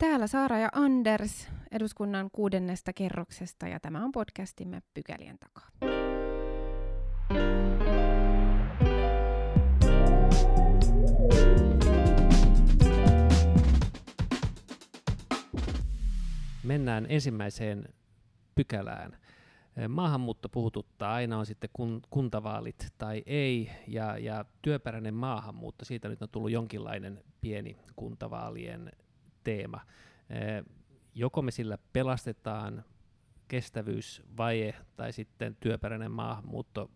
Täällä Saara ja Anders eduskunnan kuudennesta kerroksesta ja tämä on podcastimme Pykälien takaa. Mennään ensimmäiseen pykälään. Maahanmuutto puhututtaa, aina on sitten kun, kuntavaalit tai ei, ja, ja työperäinen maahanmuutto, siitä nyt on tullut jonkinlainen pieni kuntavaalien teema. Joko me sillä pelastetaan kestävyysvaje tai sitten työperäinen maahanmuutto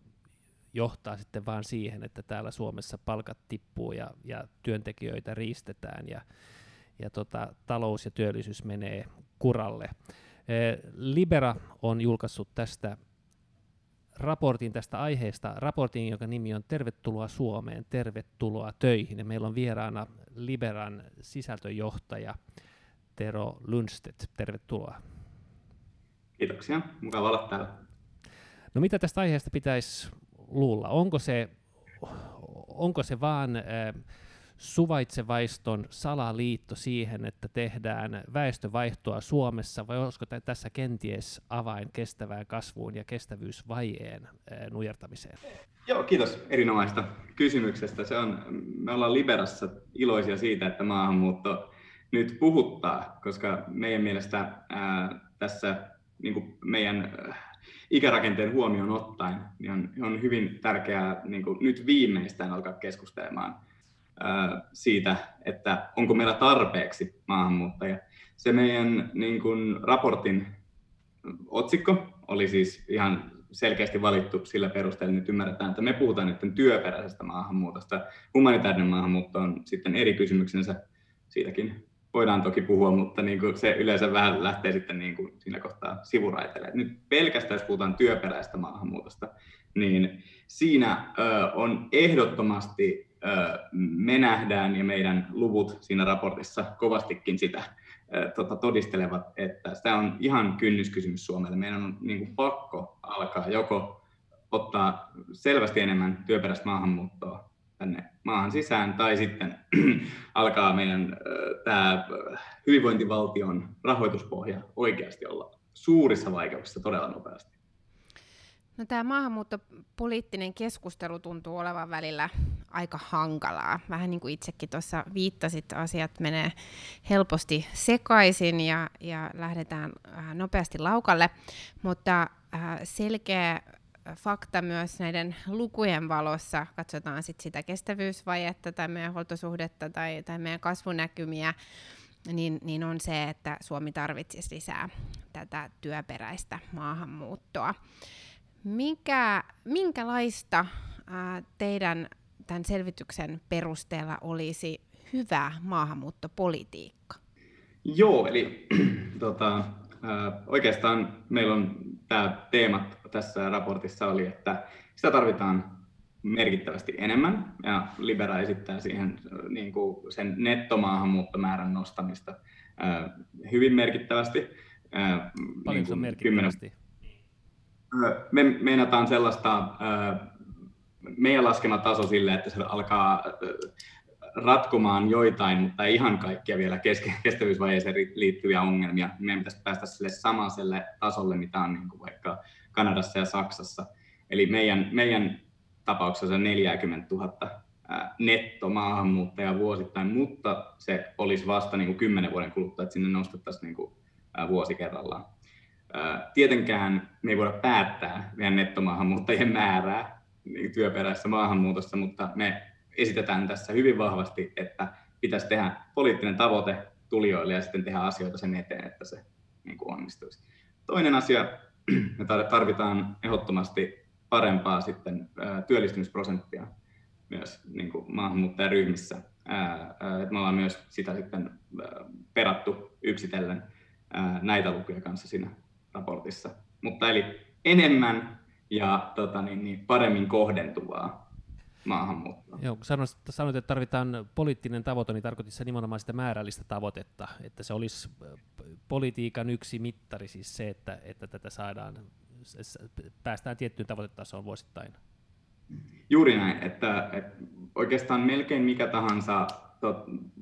johtaa sitten vaan siihen, että täällä Suomessa palkat tippuu ja, ja työntekijöitä riistetään ja, ja tota, talous ja työllisyys menee kuralle. Libera on julkaissut tästä raportin tästä aiheesta, raportin, jonka nimi on Tervetuloa Suomeen, tervetuloa töihin. Ja meillä on vieraana Liberan sisältöjohtaja Tero Lundstedt. Tervetuloa. Kiitoksia, mukava olla täällä. No mitä tästä aiheesta pitäisi luulla? Onko se, onko se vaan äh, suvaitsevaiston salaliitto siihen, että tehdään väestövaihtoa Suomessa, vai olisiko tässä kenties avain kestävään kasvuun ja kestävyysvajeen nujertamiseen? Joo, kiitos erinomaista kysymyksestä. Se on, me ollaan Liberassa iloisia siitä, että maahanmuutto nyt puhuttaa, koska meidän mielestä ää, tässä niin kuin meidän ikärakenteen huomioon ottaen, niin on, on hyvin tärkeää niin kuin nyt viimeistään alkaa keskustelemaan siitä, että onko meillä tarpeeksi maahanmuuttajia. Se meidän niin kuin, raportin otsikko oli siis ihan selkeästi valittu sillä perusteella, että nyt ymmärretään, että me puhutaan nyt työperäisestä maahanmuutosta. Humanitaarinen maahanmuutto on sitten eri kysymyksensä, siitäkin voidaan toki puhua, mutta niin kuin se yleensä vähän lähtee sitten niin kuin siinä kohtaa sivuraiteille. Nyt pelkästään, jos puhutaan työperäisestä maahanmuutosta, niin siinä ö, on ehdottomasti me nähdään ja meidän luvut siinä raportissa kovastikin sitä tota, todistelevat, että tämä on ihan kynnyskysymys Suomelle. Meidän on niin kuin, pakko alkaa joko ottaa selvästi enemmän työperäistä maahanmuuttoa tänne maahan sisään, tai sitten alkaa meidän tämä hyvinvointivaltion rahoituspohja oikeasti olla suurissa vaikeuksissa todella nopeasti. No, tämä maahanmuuttopoliittinen keskustelu tuntuu olevan välillä aika hankalaa. Vähän niin kuin itsekin tuossa viittasit, asiat menee helposti sekaisin ja, ja lähdetään äh, nopeasti laukalle, mutta äh, selkeä fakta myös näiden lukujen valossa, katsotaan sit sitä kestävyysvajetta tai meidän huoltosuhdetta tai, tai meidän kasvunäkymiä, niin, niin on se, että Suomi tarvitsisi lisää tätä työperäistä maahanmuuttoa. Mikä, minkälaista ää, teidän tämän selvityksen perusteella olisi hyvä maahanmuuttopolitiikka? Joo, eli tota, ää, oikeastaan meillä on tämä teema tässä raportissa oli, että sitä tarvitaan merkittävästi enemmän, ja Libera esittää siihen niin kuin sen nettomaahanmuuttomäärän nostamista ää, hyvin merkittävästi. Ää, Paljon niin kuin merkittävästi? 10, me meinataan sellaista, meidän laskema taso sille, että se alkaa ratkomaan joitain, mutta ei ihan kaikkia vielä kestävyysvaiheeseen liittyviä ongelmia. Meidän pitäisi päästä sille samaiselle tasolle, mitä on niin kuin vaikka Kanadassa ja Saksassa. Eli meidän, meidän tapauksessa 40 000 nettomaahanmuuttajaa vuosittain, mutta se olisi vasta niin kuin 10 vuoden kuluttua, että sinne nostettaisiin niin kuin vuosi kerrallaan. Tietenkään me ei voida päättää meidän nettomaahanmuuttajien määrää niin työperäisessä maahanmuutossa, mutta me esitetään tässä hyvin vahvasti, että pitäisi tehdä poliittinen tavoite tulijoille ja sitten tehdä asioita sen eteen, että se niin kuin onnistuisi. Toinen asia, me tarvitaan ehdottomasti parempaa sitten työllistymisprosenttia myös niin kuin maahanmuuttajaryhmissä. Me ollaan myös sitä sitten perattu yksitellen näitä lukuja kanssa siinä raportissa. Mutta eli enemmän ja tota, niin, niin paremmin kohdentuvaa maahanmuuttoa. Joo, kun sanoit, sanoit, että tarvitaan poliittinen tavoite, niin tarkoittaa se nimenomaan sitä määrällistä tavoitetta, että se olisi politiikan yksi mittari, siis se, että, että tätä saadaan, päästään tiettyyn tavoitetasoon vuosittain. Juuri näin, että, että oikeastaan melkein mikä tahansa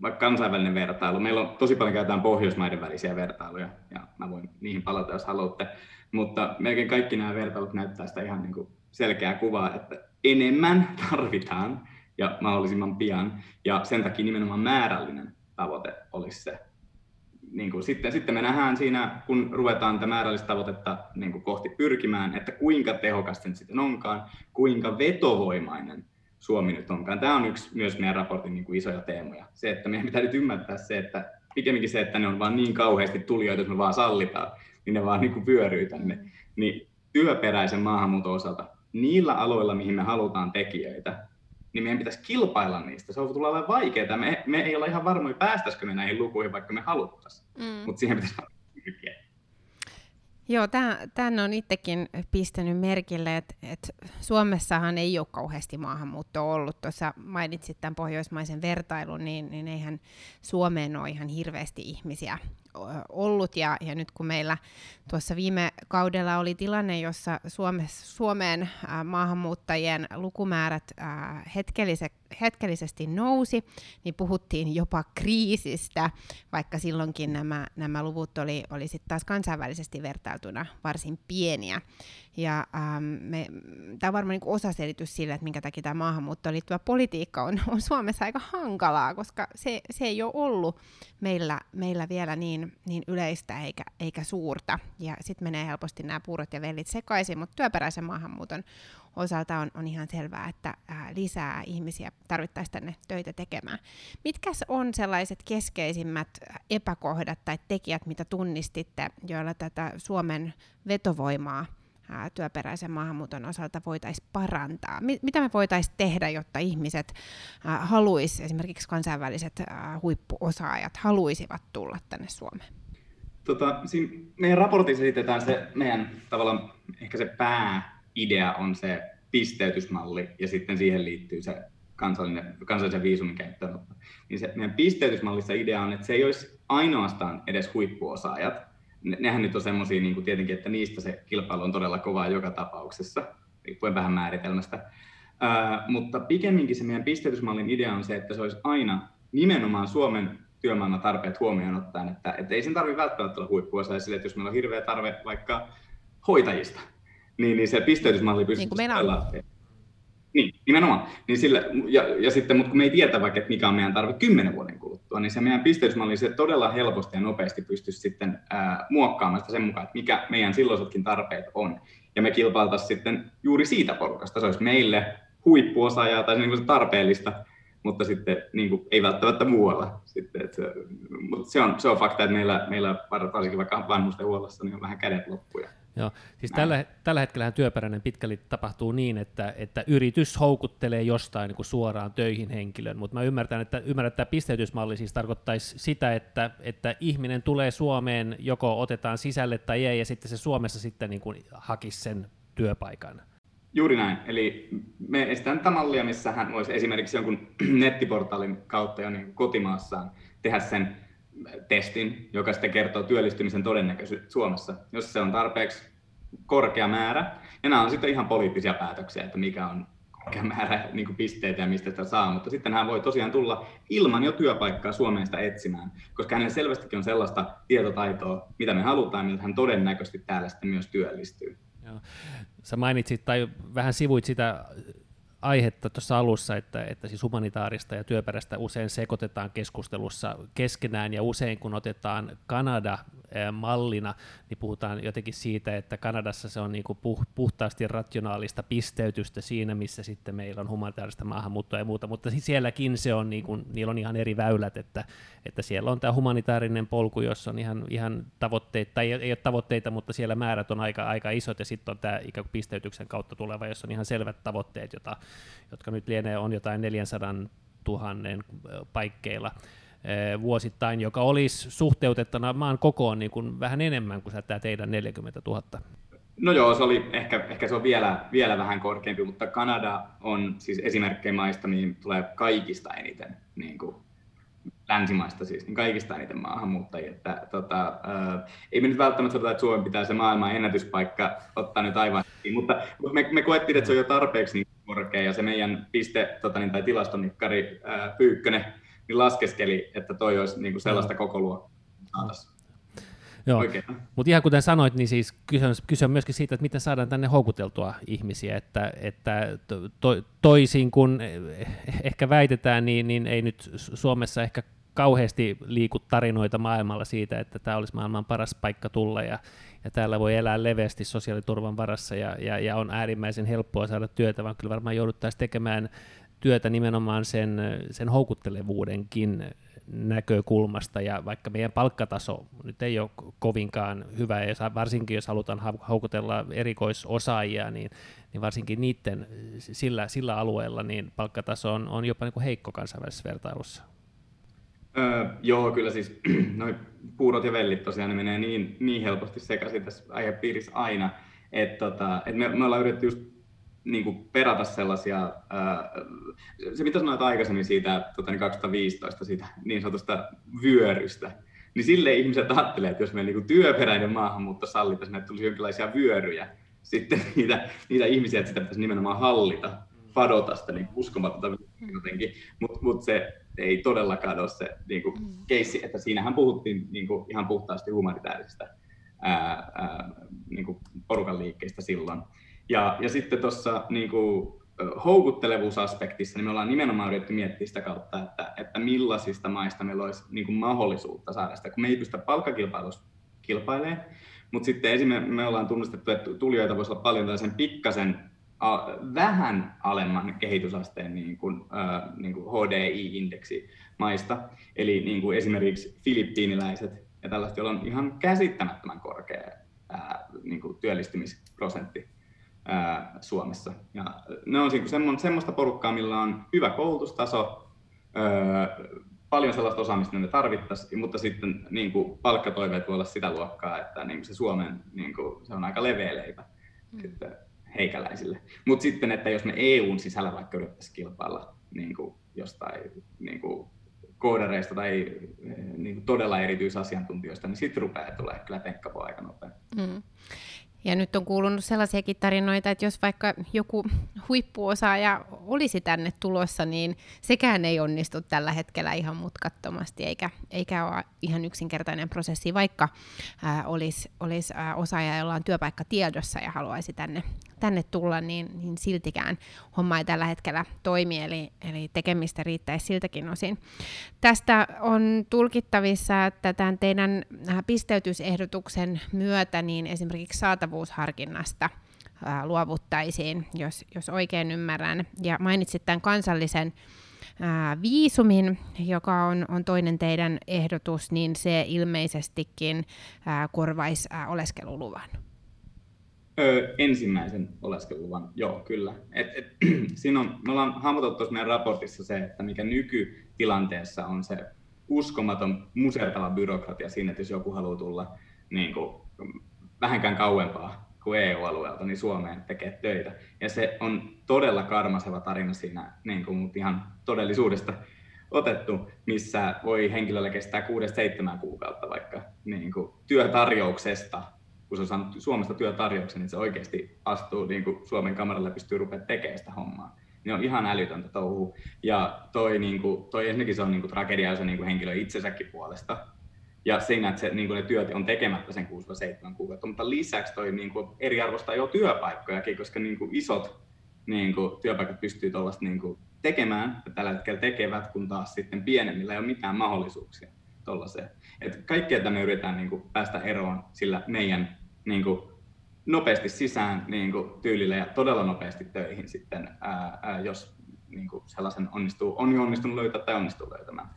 vaikka kansainvälinen vertailu. Meillä on tosi paljon käytetään Pohjoismaiden välisiä vertailuja, ja mä voin niihin palata, jos haluatte. Mutta melkein kaikki nämä vertailut näyttää sitä ihan niin kuin selkeää kuvaa, että enemmän tarvitaan ja mahdollisimman pian. Ja sen takia nimenomaan määrällinen tavoite olisi se. Niin kuin sitten, sitten me nähdään siinä, kun ruvetaan tätä määrällistä tavoitetta niin kuin kohti pyrkimään, että kuinka tehokasta se sitten onkaan, kuinka vetovoimainen Suomi nyt onkaan. Tämä on yksi myös meidän raportin niin kuin isoja teemoja. Se, että meidän pitää nyt ymmärtää se, että pikemminkin se, että ne on vaan niin kauheasti tulijoita, että me vaan sallitaan, niin ne vaan niin kuin vyöryy tänne. Niin työperäisen maahanmuuton osalta, niillä aloilla, mihin me halutaan tekijöitä, niin meidän pitäisi kilpailla niistä. Se on tulla olemaan vaikeaa. Me, me ei olla ihan varmoja, päästäisikö me näihin lukuihin, vaikka me haluttaisiin. Mm. Mutta siihen pitäisi pyrkiä. Joo, tämän on itsekin pistänyt merkille, että, että Suomessahan ei ole kauheasti maahanmuuttoa ollut. Tuossa mainitsit tämän pohjoismaisen vertailun, niin, niin eihän Suomeen ole ihan hirveästi ihmisiä ollut. Ja, ja nyt kun meillä tuossa viime kaudella oli tilanne, jossa Suomessa, Suomeen äh, maahanmuuttajien lukumäärät äh, hetkellisesti nousi, niin puhuttiin jopa kriisistä, vaikka silloinkin nämä, nämä luvut oli, oli sitten taas kansainvälisesti vertailtuna varsin pieniä. Ja ähm, tämä on varmaan niin osa selitys sille, että minkä takia tämä maahanmuuttoon liittyvä politiikka on, on Suomessa aika hankalaa, koska se, se ei ole ollut meillä, meillä vielä niin, niin yleistä eikä, eikä suurta. Ja sitten menee helposti nämä puurot ja vellit sekaisin, mutta työperäisen maahanmuuton osalta on, on ihan selvää, että ää, lisää ihmisiä tarvittaisiin tänne töitä tekemään. Mitkäs on sellaiset keskeisimmät epäkohdat tai tekijät, mitä tunnistitte, joilla tätä Suomen vetovoimaa ää, työperäisen maahanmuuton osalta voitaisiin parantaa? mitä me voitaisiin tehdä, jotta ihmiset haluaisivat, esimerkiksi kansainväliset ää, huippuosaajat, haluaisivat tulla tänne Suomeen? Tota, siinä meidän raportissa esitetään se meidän tavallaan ehkä se pääidea on se pisteytysmalli ja sitten siihen liittyy se kansallinen, kansallisen viisumin käyttöönotto. Niin se meidän pisteytysmallissa idea on, että se ei olisi ainoastaan edes huippuosaajat, nehän nyt on semmoisia niin tietenkin, että niistä se kilpailu on todella kovaa joka tapauksessa, riippuen vähän määritelmästä. Ää, mutta pikemminkin se meidän pisteytysmallin idea on se, että se olisi aina nimenomaan Suomen työmaailman tarpeet huomioon ottaen, että, että ei sen tarvitse välttämättä olla huippuosa sille, että jos meillä on hirveä tarve vaikka hoitajista, niin, niin se pisteytysmalli pystyy niin niin, nimenomaan. Niin sillä, ja, ja sitten, mutta kun me ei tiedä vaikka, että mikä on meidän tarve kymmenen vuoden kuluttua, niin se meidän pisteytysmalli se todella helposti ja nopeasti pystyisi sitten ää, muokkaamaan sitä sen mukaan, että mikä meidän silloisetkin tarpeet on. Ja me kilpailtaisiin sitten juuri siitä porukasta. Se olisi meille huippuosaajaa tai se, niin se tarpeellista, mutta sitten niin kuin, ei välttämättä muualla. Sitten, että se, mutta se, on, se on fakta, että meillä, meillä varsinkin vaikka vanhusten huollossa niin on vähän kädet loppuja. Joo, siis tällä, tällä hetkellä työperäinen pitkälle tapahtuu niin, että, että yritys houkuttelee jostain niin kuin suoraan töihin henkilön, mutta mä ymmärrän, että, ymmärrän, että tämä pisteytysmalli siis tarkoittaisi sitä, että, että ihminen tulee Suomeen, joko otetaan sisälle tai ei, ja sitten se Suomessa sitten niin kuin hakisi sen työpaikan. Juuri näin. Eli me esitän tätä mallia, missä hän voisi esimerkiksi jonkun nettiportaalin kautta jo niin kotimaassaan tehdä sen testin, joka sitten kertoo työllistymisen todennäköisyyttä Suomessa, jos se on tarpeeksi korkea määrä. Ja nämä on sitten ihan poliittisia päätöksiä, että mikä on korkea määrä niin kuin pisteitä ja mistä sitä saa, mutta sitten hän voi tosiaan tulla ilman jo työpaikkaa Suomeen sitä etsimään, koska hänellä selvästikin on sellaista tietotaitoa, mitä me halutaan, millä hän todennäköisesti täällä sitten myös työllistyy. Joo. Sä mainitsit tai vähän sivuit sitä aihetta tuossa alussa, että, että siis humanitaarista ja työperäistä usein sekoitetaan keskustelussa keskenään, ja usein kun otetaan Kanada mallina, niin puhutaan jotenkin siitä, että Kanadassa se on niin kuin puhtaasti rationaalista pisteytystä siinä, missä sitten meillä on humanitaarista maahanmuuttoa ja muuta, mutta sielläkin se on, niin kuin, niillä on ihan eri väylät, että, että siellä on tämä humanitaarinen polku, jossa on ihan, ihan tavoitteita, tai ei, ole tavoitteita, mutta siellä määrät on aika, aika isot, ja sitten on tämä ikään kuin pisteytyksen kautta tuleva, jossa on ihan selvät tavoitteet, jota, jotka nyt lienee on jotain 400 000 paikkeilla vuosittain, joka olisi suhteutettuna maan kokoon niin kuin vähän enemmän kuin tämä teidän 40 000? No joo, se oli, ehkä, ehkä se on vielä, vielä vähän korkeampi, mutta Kanada on siis esimerkkejä maista, mihin tulee kaikista eniten niin kuin länsimaista siis, niin kaikista eniten maahanmuuttajia. Että, tota, ää, ei me nyt välttämättä sanota, että Suomen pitää se maailman ennätyspaikka ottaa nyt aivan, mutta, me, me koettiin, että se on jo tarpeeksi niin korkea, ja se meidän piste, tota, niin, tai tilastomikkari ää, Pyykkönen niin laskeskeli, että toi olisi niin kuin sellaista koko luokkaa. Joo, mutta ihan kuten sanoit, niin siis kyse on, kyse on myöskin siitä, että miten saadaan tänne houkuteltua ihmisiä, että, että to, toisin kuin ehkä väitetään, niin, niin ei nyt Suomessa ehkä kauheasti liiku tarinoita maailmalla siitä, että tämä olisi maailman paras paikka tulla ja, ja täällä voi elää leveästi sosiaaliturvan varassa ja, ja, ja on äärimmäisen helppoa saada työtä, vaan kyllä varmaan jouduttaisiin tekemään työtä nimenomaan sen, sen houkuttelevuudenkin näkökulmasta, ja vaikka meidän palkkataso nyt ei ole kovinkaan hyvä, ja varsinkin jos halutaan houkutella erikoisosaajia, niin, niin varsinkin niiden sillä, sillä alueella niin palkkataso on, on jopa niin kuin heikko kansainvälisessä vertailussa. Öö, joo, kyllä siis noin puurot ja vellit tosiaan ne menee niin, niin helposti sekaisin tässä aihepiirissä aina, että tota, et me, me ollaan yritetty just niin kuin perata sellaisia, ää, se mitä sanoit aikaisemmin siitä tota, niin 2015 siitä niin sanotusta vyörystä, niin sille ihmiset ajattelee, että jos meillä niin työperäinen maahanmuutto sallitaan, että tulisi jonkinlaisia vyöryjä, sitten niitä, niitä ihmisiä, että sitä pitäisi nimenomaan hallita, fadota sitä niin uskomatonta jotenkin, mutta mut se ei todellakaan ole se niin kuin, mm. keissi, että siinähän puhuttiin niin kuin, ihan puhtaasti humanitaarisesta ää, ää, niin kuin porukan liikkeistä silloin. Ja, ja sitten tuossa niin houkuttelevuusaspektissa, niin me ollaan nimenomaan yritetty miettiä sitä kautta, että, että millaisista maista meillä olisi niin kuin mahdollisuutta saada sitä, kun me ei pystytä palkkakilpailussa kilpailemaan, mutta sitten esimerkiksi me ollaan tunnistettu, että tulijoita voisi olla paljon tällaisen pikkasen vähän alemman kehitysasteen niin kuin, äh, niin kuin HDI-indeksi maista, eli niin kuin esimerkiksi filippiiniläiset ja tällaiset, joilla on ihan käsittämättömän korkea ää, niin kuin työllistymisprosentti ää, Suomessa. Ja ne on niin semmoista porukkaa, millä on hyvä koulutustaso, ää, paljon sellaista osaamista, mitä tarvittaisiin, mutta sitten niin kuin, palkkatoiveet voi olla sitä luokkaa, että niin kuin se Suomen niin kuin, se on aika leveä leipä mm. sitten heikäläisille. Mutta sitten, että jos me EUn sisällä vaikka yrittäisiin kilpailla niin kuin, jostain niin kuin, koodareista tai niin kuin, todella erityisasiantuntijoista, niin sitten rupeaa tulee kyllä tenkkapoa aika nopeasti. Mm. Ja nyt on kuulunut sellaisiakin tarinoita, että jos vaikka joku huippuosaaja olisi tänne tulossa, niin sekään ei onnistu tällä hetkellä ihan mutkattomasti, eikä, eikä ole ihan yksinkertainen prosessi, vaikka ää, olisi, olisi ää, osaaja, jolla on työpaikka tiedossa ja haluaisi tänne, tänne tulla, niin, niin siltikään homma ei tällä hetkellä toimi, eli, eli tekemistä riittäisi siltäkin osin. Tästä on tulkittavissa, että tämän teidän pisteytysehdotuksen myötä niin esimerkiksi saatavuusharkinnasta luovuttaisiin, jos, jos oikein ymmärrän. Ja mainitsit tämän kansallisen ää, viisumin, joka on, on toinen teidän ehdotus, niin se ilmeisestikin ää, korvaisi ää, oleskeluluvan. Öö, ensimmäisen oleskeluluvan, joo, kyllä. Et, et, siinä on, me ollaan hahmotettu tuossa meidän raportissa se, että mikä nykytilanteessa on se uskomaton musertava byrokratia siinä, että jos joku haluaa tulla niin kuin, vähänkään kauempaa kuin EU-alueelta, niin Suomeen tekee töitä. Ja se on todella karmaseva tarina siinä, niin kuin, mutta ihan todellisuudesta otettu, missä voi henkilöllä kestää 6-7 kuukautta vaikka niin kuin, työtarjouksesta kun se on saanut Suomesta työtarjouksen, niin se oikeasti astuu niin kuin Suomen kameralle ja pystyy rupeamaan tekemään sitä hommaa. Niin on ihan älytöntä touhu. Ja toi, niin kuin, toi ensinnäkin se on niin kuin, tragedia se niin kuin henkilö itsensäkin puolesta. Ja siinä, että se, niin kuin ne työt on tekemättä sen 6-7 kuukautta. Mutta lisäksi toi niin kuin, eriarvoistaa jo työpaikkojakin, koska niin kuin, isot niin kuin, työpaikat pystyy tuollaista niin kuin, tekemään ja tällä hetkellä tekevät, kun taas sitten pienemmillä ei ole mitään mahdollisuuksia tuollaiseen. Et kaikkea tätä me yritetään niin kuin, päästä eroon sillä meidän niin kuin, nopeasti sisään niin kuin, tyylillä ja todella nopeasti töihin sitten, ää, ää, jos niin kuin, sellaisen onnistuu, on jo onnistunut löytää tai onnistuu löytämään.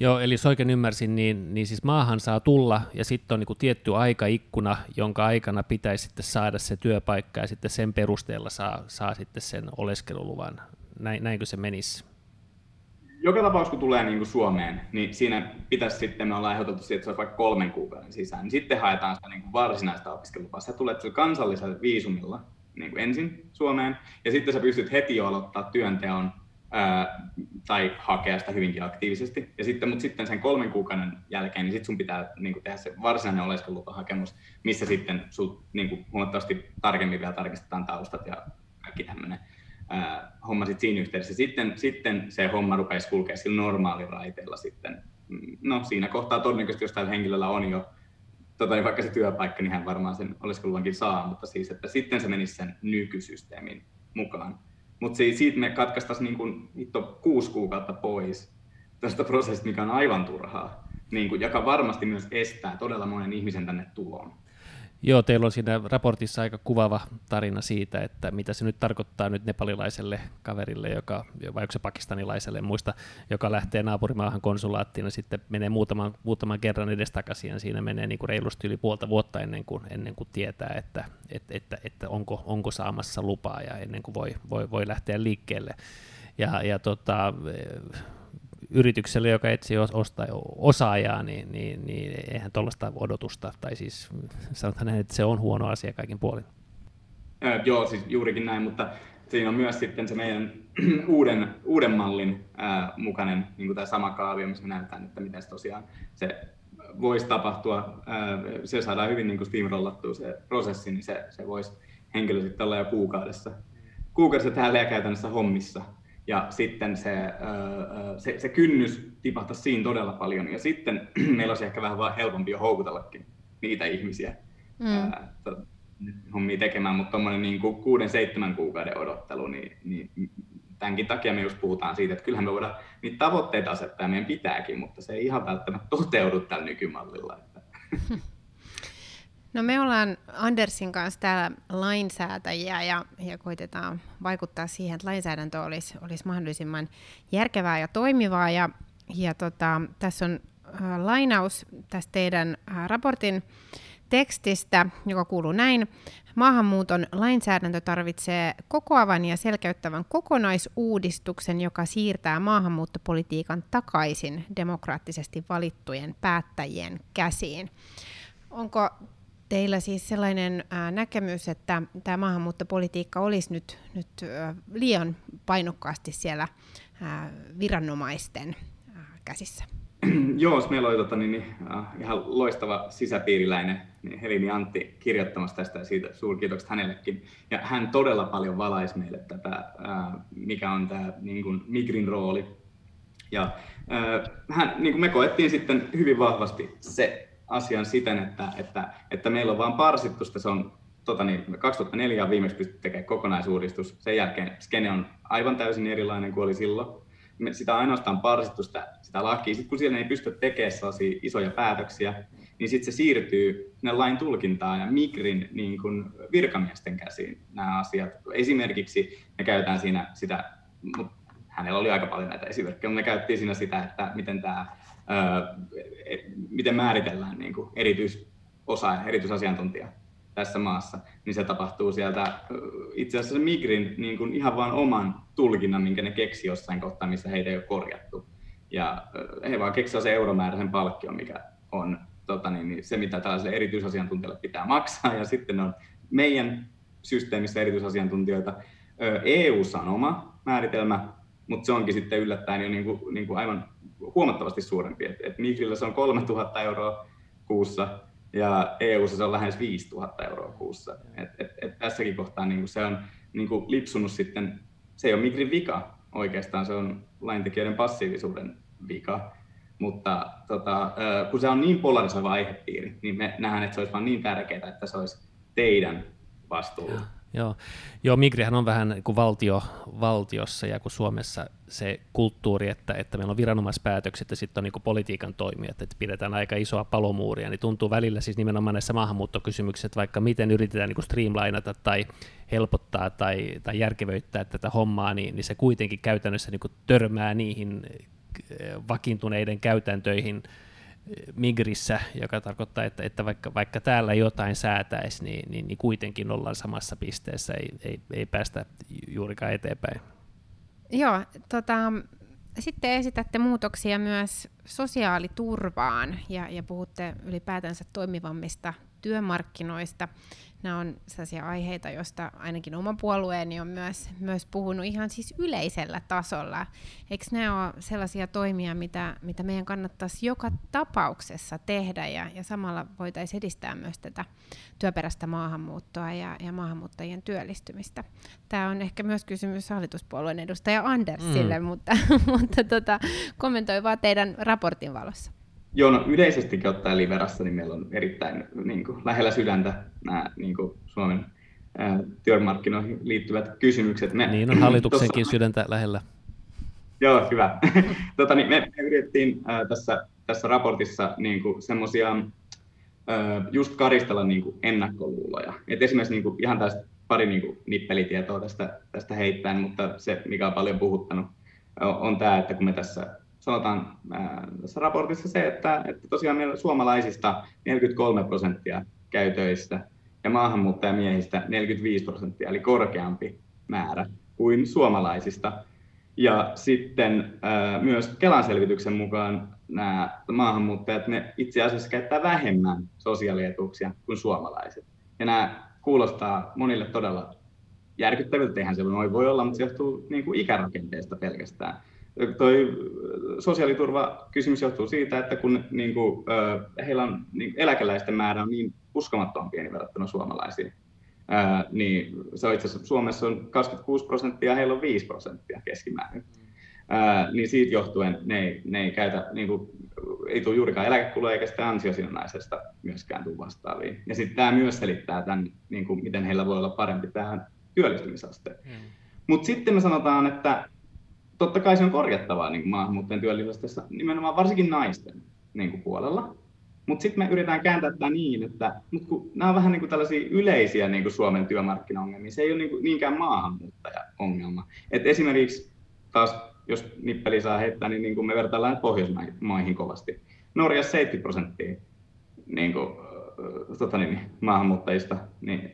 Joo, eli jos oikein ymmärsin, niin, niin siis maahan saa tulla ja sitten on niin kuin tietty aikaikkuna, jonka aikana pitäisi sitten saada se työpaikka ja sitten sen perusteella saa, saa sitten sen oleskeluluvan. Näin, näinkö se menisi? Joka tapauksessa, kun tulee niin kuin Suomeen, niin siinä pitäisi sitten, me ollaan ehdotettu siitä, että se olisi vaikka kolmen kuukauden sisään, niin sitten haetaan sitä niin kuin varsinaista opiskelupaa. Sä tulet sillä kansallisella viisumilla niin kuin ensin Suomeen, ja sitten sä pystyt heti jo aloittaa työnteon ää, tai hakea sitä hyvinkin aktiivisesti. Ja sitten, mutta sitten sen kolmen kuukauden jälkeen, niin sitten sun pitää niin kuin tehdä se varsinainen oleskelulupahakemus, missä sitten sul, niin kuin huomattavasti tarkemmin vielä tarkistetaan taustat ja kaikki tämmöinen ää, homma sit siinä yhteydessä. Sitten, sitten se homma rupesi kulkea sillä normaaliraiteella sitten. No siinä kohtaa todennäköisesti, jos tällä henkilöllä on jo tota, niin vaikka se työpaikka, niin hän varmaan sen oleskeluluvankin saa, mutta siis, että sitten se menisi sen nykysysteemin mukaan. Mutta siitä me katkaistaisiin niin kuin, hitto, kuusi kuukautta pois tästä prosessista, mikä on aivan turhaa, niin kuin, joka varmasti myös estää todella monen ihmisen tänne tuloon. Joo, teillä on siinä raportissa aika kuvaava tarina siitä, että mitä se nyt tarkoittaa nyt nepalilaiselle kaverille, joka, vai onko se pakistanilaiselle, muista, joka lähtee naapurimaahan konsulaattiin ja sitten menee muutaman, muutaman kerran edestakaisin ja siinä menee niin kuin reilusti yli puolta vuotta ennen kuin, ennen kuin tietää, että, että, että, että onko, onko saamassa lupaa ja ennen kuin voi, voi, voi lähteä liikkeelle. Ja, ja tota, yritykselle, joka etsii ostaa osaajaa, niin, niin, niin eihän tuollaista odotusta, tai siis sanotaan näin, että se on huono asia kaikin puolin. Äh, joo, siis juurikin näin, mutta siinä on myös sitten se meidän uuden, uuden mallin ää, mukainen niin tämä sama kaavio, missä me näytetään, että miten se tosiaan se voisi tapahtua. Ää, se saadaan hyvin niin steamrollattua se prosessi, niin se, se voisi henkilö sitten olla jo kuukaudessa, kuukaudessa täällä ja käytännössä hommissa ja sitten se, se, se kynnys tipahtaisi siinä todella paljon. Ja sitten meillä olisi ehkä vähän vaan helpompi jo houkutellakin niitä ihmisiä mm. hommia tekemään, mutta tuommoinen niin kuuden, seitsemän kuukauden odottelu, niin, niin tämänkin takia me just puhutaan siitä, että kyllähän me voidaan niitä tavoitteita asettaa meidän pitääkin, mutta se ei ihan välttämättä toteudu tällä nykymallilla. Että. No me ollaan Andersin kanssa täällä lainsäätäjiä ja, ja koitetaan vaikuttaa siihen, että lainsäädäntö olisi, olisi mahdollisimman järkevää ja toimivaa. Ja, ja tota, tässä on äh, lainaus tästä teidän äh, raportin tekstistä, joka kuuluu näin. Maahanmuuton lainsäädäntö tarvitsee kokoavan ja selkeyttävän kokonaisuudistuksen, joka siirtää maahanmuuttopolitiikan takaisin demokraattisesti valittujen päättäjien käsiin. Onko teillä siis sellainen näkemys, että tämä maahanmuuttopolitiikka olisi nyt, nyt liian painokkaasti siellä viranomaisten käsissä? Joo, meillä oli tota, niin, niin, ihan loistava sisäpiiriläinen niin Helini Antti kirjoittamassa tästä ja siitä suurkiitokset hänellekin. Ja hän todella paljon valaisi meille tätä, mikä on tämä niin kuin Migrin rooli. Ja hän, niin kuin me koettiin sitten hyvin vahvasti se asian siten, että, että, että meillä on vain parsittu sitä, se on tota niin, 2004 on viimeksi pystytty tekemään kokonaisuudistus. Sen jälkeen skene on aivan täysin erilainen kuin oli silloin. Me sitä ainoastaan parsittu sitä, sitä lakia. Sitten kun siellä ei pysty tekemään sellaisia isoja päätöksiä, niin sitten se siirtyy ne lain tulkintaan ja Migrin niin kuin virkamiesten käsiin nämä asiat. Esimerkiksi me käytetään siinä sitä, hänellä oli aika paljon näitä esimerkkejä, mutta me käytettiin siinä sitä, että miten tämä miten määritellään niin kuin erityisosa, erityisasiantuntija tässä maassa, niin se tapahtuu sieltä itse asiassa Migrin niin kuin ihan vain oman tulkinnan, minkä ne keksi jossain kohtaa, missä heitä ei ole korjattu. Ja he vaan keksivät se euromääräisen palkkion, mikä on tota niin, niin se, mitä tällaiselle erityisasiantuntijalle pitää maksaa. Ja sitten on meidän systeemissä erityisasiantuntijoita. EU on oma määritelmä, mutta se onkin sitten yllättäen jo niin kuin, niin kuin aivan huomattavasti suurempi. Et, et Migrillä se on 3000 euroa kuussa ja eu se on lähes 5000 euroa kuussa. Et, et, et tässäkin kohtaa niin se on niin lipsunut sitten, se ei ole Migrin vika oikeastaan, se on laintekijöiden passiivisuuden vika. Mutta tota, kun se on niin polarisoiva aihepiiri, niin me nähdään, että se olisi vain niin tärkeää, että se olisi teidän vastuulla. Joo, Joo Migrihän on vähän niin kuin valtio, valtiossa ja kuin Suomessa se kulttuuri, että, että meillä on viranomaispäätökset ja sitten on niin kuin politiikan toimijat, että pidetään aika isoa palomuuria, niin tuntuu välillä siis nimenomaan näissä maahanmuuttokysymyksissä, että vaikka miten yritetään niin kuin streamlainata tai helpottaa tai, tai järkevöittää tätä hommaa, niin, niin se kuitenkin käytännössä niin kuin törmää niihin eh, vakiintuneiden käytäntöihin, Migrissä, joka tarkoittaa, että, että vaikka, vaikka täällä jotain säätäisi, niin, niin, niin kuitenkin ollaan samassa pisteessä, ei, ei, ei päästä juurikaan eteenpäin. Joo, tota, sitten esitätte muutoksia myös sosiaaliturvaan ja, ja puhutte ylipäätänsä toimivammista työmarkkinoista. Nämä on sellaisia aiheita, joista ainakin oma puolueeni on myös, myös puhunut ihan siis yleisellä tasolla. Eikö nämä ole sellaisia toimia, mitä, mitä meidän kannattaisi joka tapauksessa tehdä ja, ja samalla voitaisiin edistää myös tätä työperäistä maahanmuuttoa ja, ja maahanmuuttajien työllistymistä? Tämä on ehkä myös kysymys hallituspuolueen edustaja Andersille, mm. mutta, mutta tota, kommentoi vaan teidän raportin valossa. Joo, no yleisestikin ottaen Liberassa, niin meillä on erittäin niin kuin, lähellä sydäntä nämä niin kuin, Suomen ää, työmarkkinoihin liittyvät kysymykset. Me, niin on hallituksenkin tossa, sydäntä lähellä. Joo, hyvä. tota, niin me, me yritettiin ää, tässä, tässä raportissa niin semmoisia just karistella niin kuin, ennakkoluuloja. Et esimerkiksi niin kuin, ihan tästä pari niin kuin, nippelitietoa tästä, tästä heittäen, mutta se, mikä on paljon puhuttanut, on, on tämä, että kun me tässä sanotaan ää, tässä raportissa se, että, että tosiaan meillä suomalaisista 43 prosenttia käy töissä ja maahanmuuttajamiehistä 45 prosenttia, eli korkeampi määrä kuin suomalaisista. Ja sitten ää, myös Kelan selvityksen mukaan nämä maahanmuuttajat ne itse asiassa käyttää vähemmän sosiaalietuuksia kuin suomalaiset. Ja nämä kuulostaa monille todella järkyttäviltä, eihän se voi olla, mutta se johtuu niin kuin ikärakenteesta pelkästään toi sosiaaliturvakysymys johtuu siitä, että kun niin kuin, heillä on niin eläkeläisten määrä on niin uskomattoman pieni verrattuna suomalaisiin, ää, niin se on itse asiassa Suomessa on 26 prosenttia, heillä on 5 prosenttia keskimäärin. Ää, niin siitä johtuen ne ei, ne ei käytä, niin kuin, ei tule juurikaan eläkekuluja eikä sitä ansiosidonnaisesta myöskään tule vastaaviin. Ja sitten tämä myös selittää tämän, niin kuin, miten heillä voi olla parempi tähän työllistymisaste. Mm. Mutta sitten me sanotaan, että totta kai se on korjattavaa niin maahanmuuttajien työllisyysasteessa, nimenomaan varsinkin naisten niin kuin puolella. Mutta sitten me yritetään kääntää tätä niin, että mut kun nämä on vähän niin kuin tällaisia yleisiä niin kuin Suomen työmarkkinaongelmia, se ei ole niin kuin niinkään maahanmuuttaja-ongelma. Et esimerkiksi taas, jos nippeli saa heittää, niin, niin kuin me vertaillaan Pohjoismaihin kovasti. Norjassa 70 prosenttia niin kuin, tota niin, maahanmuuttajista niin,